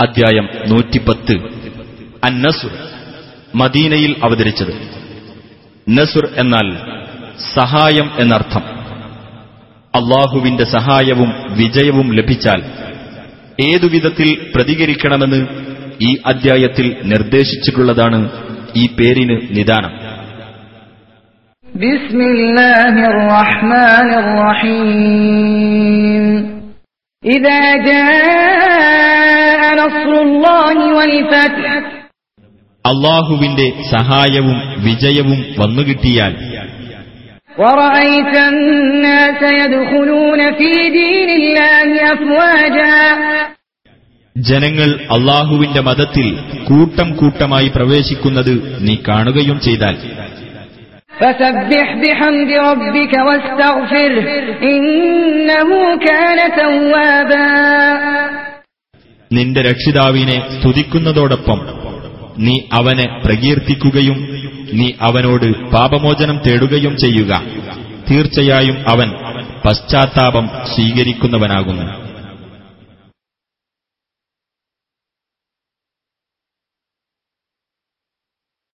അധ്യായം നൂറ്റിപ്പത്ത്. അന്നസുർ മദീനയിൽ അവതരിച്ചത്. നസുർ എന്നാൽ സഹായം എന്നർത്ഥം. അള്ളാഹുവിന്റെ സഹായവും വിജയവും ലഭിച്ചാൽ ഏതുവിധത്തിൽ പ്രതികരിക്കണമെന്ന് ഈ അദ്ധ്യായത്തിൽ നിർദ്ദേശിച്ചിട്ടുള്ളതാണ് ഈ പേരിന് നിദാനം. ഇതാ അള്ളാഹുവിന്റെ സഹായവും വിജയവും വന്നുകിട്ടിയാൽ ജനങ്ങൾ അള്ളാഹുവിന്റെ മതത്തിൽ കൂട്ടം കൂട്ടമായി പ്രവേശിക്കുന്നത് നീ കാണുകയും ചെയ്താൽ. നിന്റെ രക്ഷിതാവിനെ സ്തുതിക്കുന്നതോടൊപ്പം നീ അവനെ പ്രകീർത്തിക്കുകയും നീ അവനോട് പാപമോചനം തേടുകയും ചെയ്യുക. തീർച്ചയായും അവൻ പശ്ചാത്താപം സ്വീകരിക്കുന്നവനാകുന്നു.